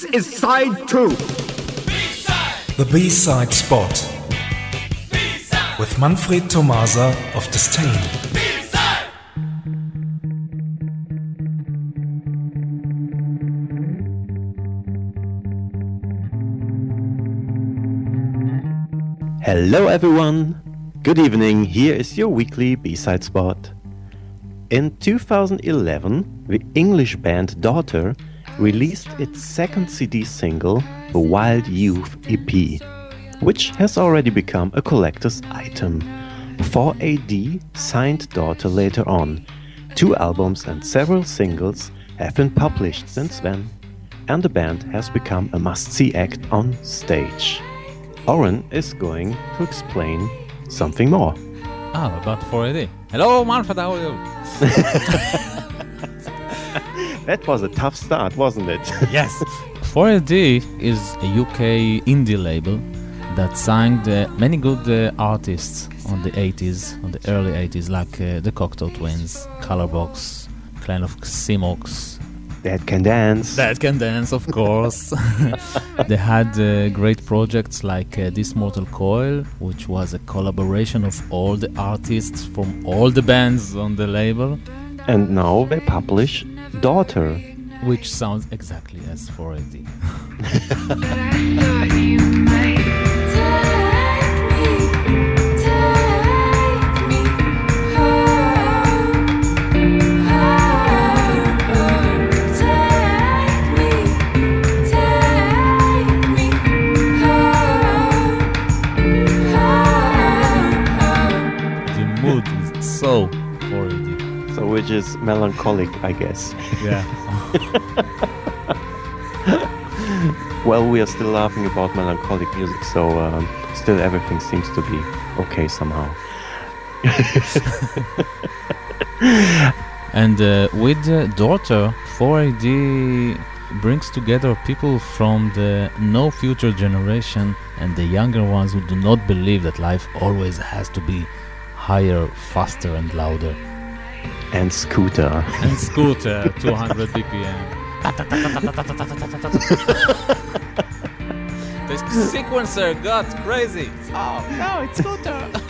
This is side two. The B-side spot. With Manfred Tomasa of Disdain. Hello everyone! Good evening, here is your weekly B-side spot. In 2011, the English band Daughter released its second CD single, The Wild Youth EP, which has already become a collector's item. 4AD signed Daughter later on. Two albums and several singles have been published since then, and the band has become a must-see act on stage. Oren is going to explain something more. Ah, about 4AD. Hello, Manfred, how are you? That was a tough start, wasn't it? yes. 4AD is a UK indie label that signed uh, many good uh, artists on the 80s, on the early 80s, like uh, the Cocteau Twins, Colorbox, Clan of Xymox, Dead can dance. Dead Can Dance, of course. they had uh, great projects like uh, This Mortal Coil, which was a collaboration of all the artists from all the bands on the label, and now they publish Daughter. which sounds exactly as 4AD. which is melancholic, I guess. Yeah. Well, we are still laughing about melancholic music, so um, still everything seems to be okay somehow. And uh, with the daughter, 4AD brings together people from the no future generation and the younger ones who do not believe that life always has to be higher, faster, and louder. And Scooter. And scooter, 200 BPM. the sequencer got crazy. Oh no, it's scooter.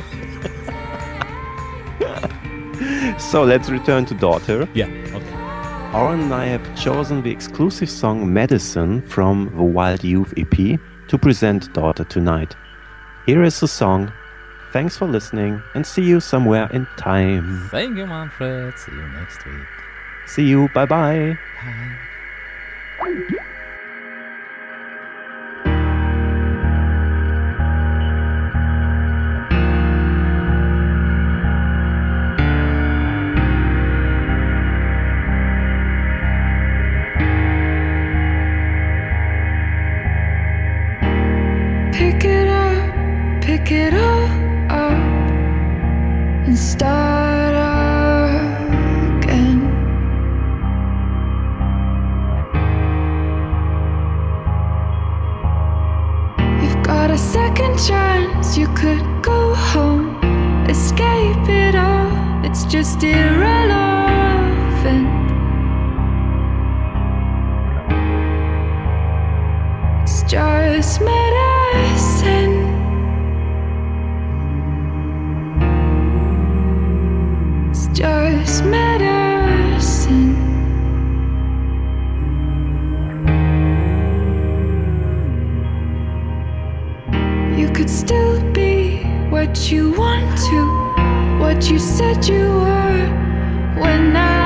So, let's return to Daughter. yeah, okay. Oren and I have chosen the exclusive song Medicine from the Wild Youth EP to present Daughter tonight. Here is the song. Thanks for listening and see you somewhere in time. Thank you, Manfred. See you next week. See you. Bye bye. Pick it up, pick it up, and start again. You've got a second chance, you could go home, escape it all, it's just irrelevant. It's just medicine. What you want to, what you said you were when I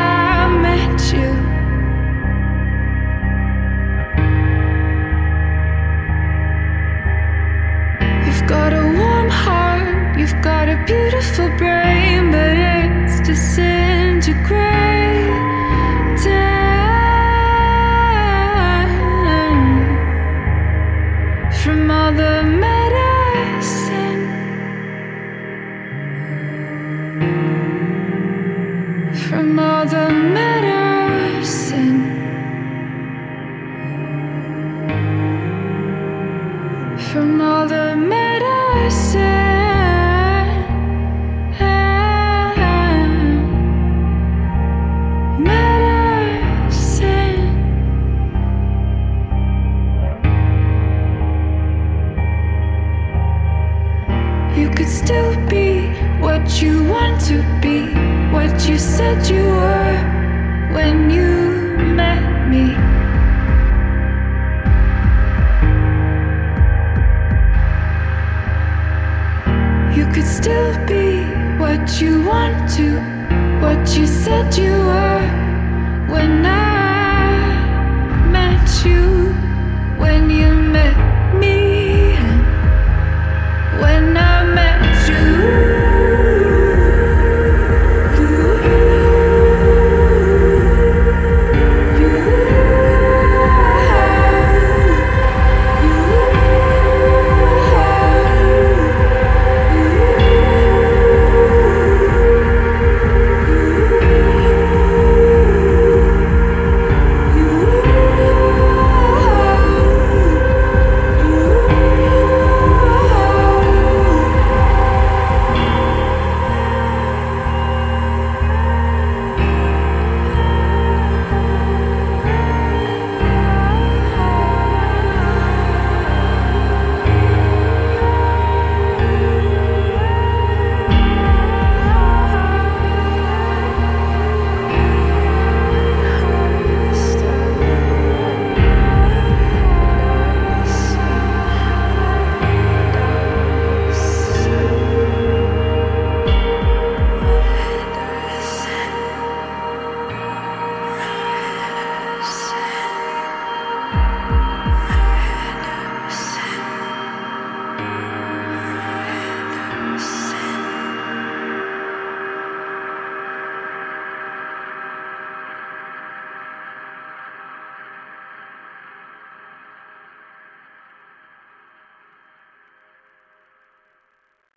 Still be what you want to be, what you said you were when you met me. You could still be what you want to, what you said you were when I met you, when you met me.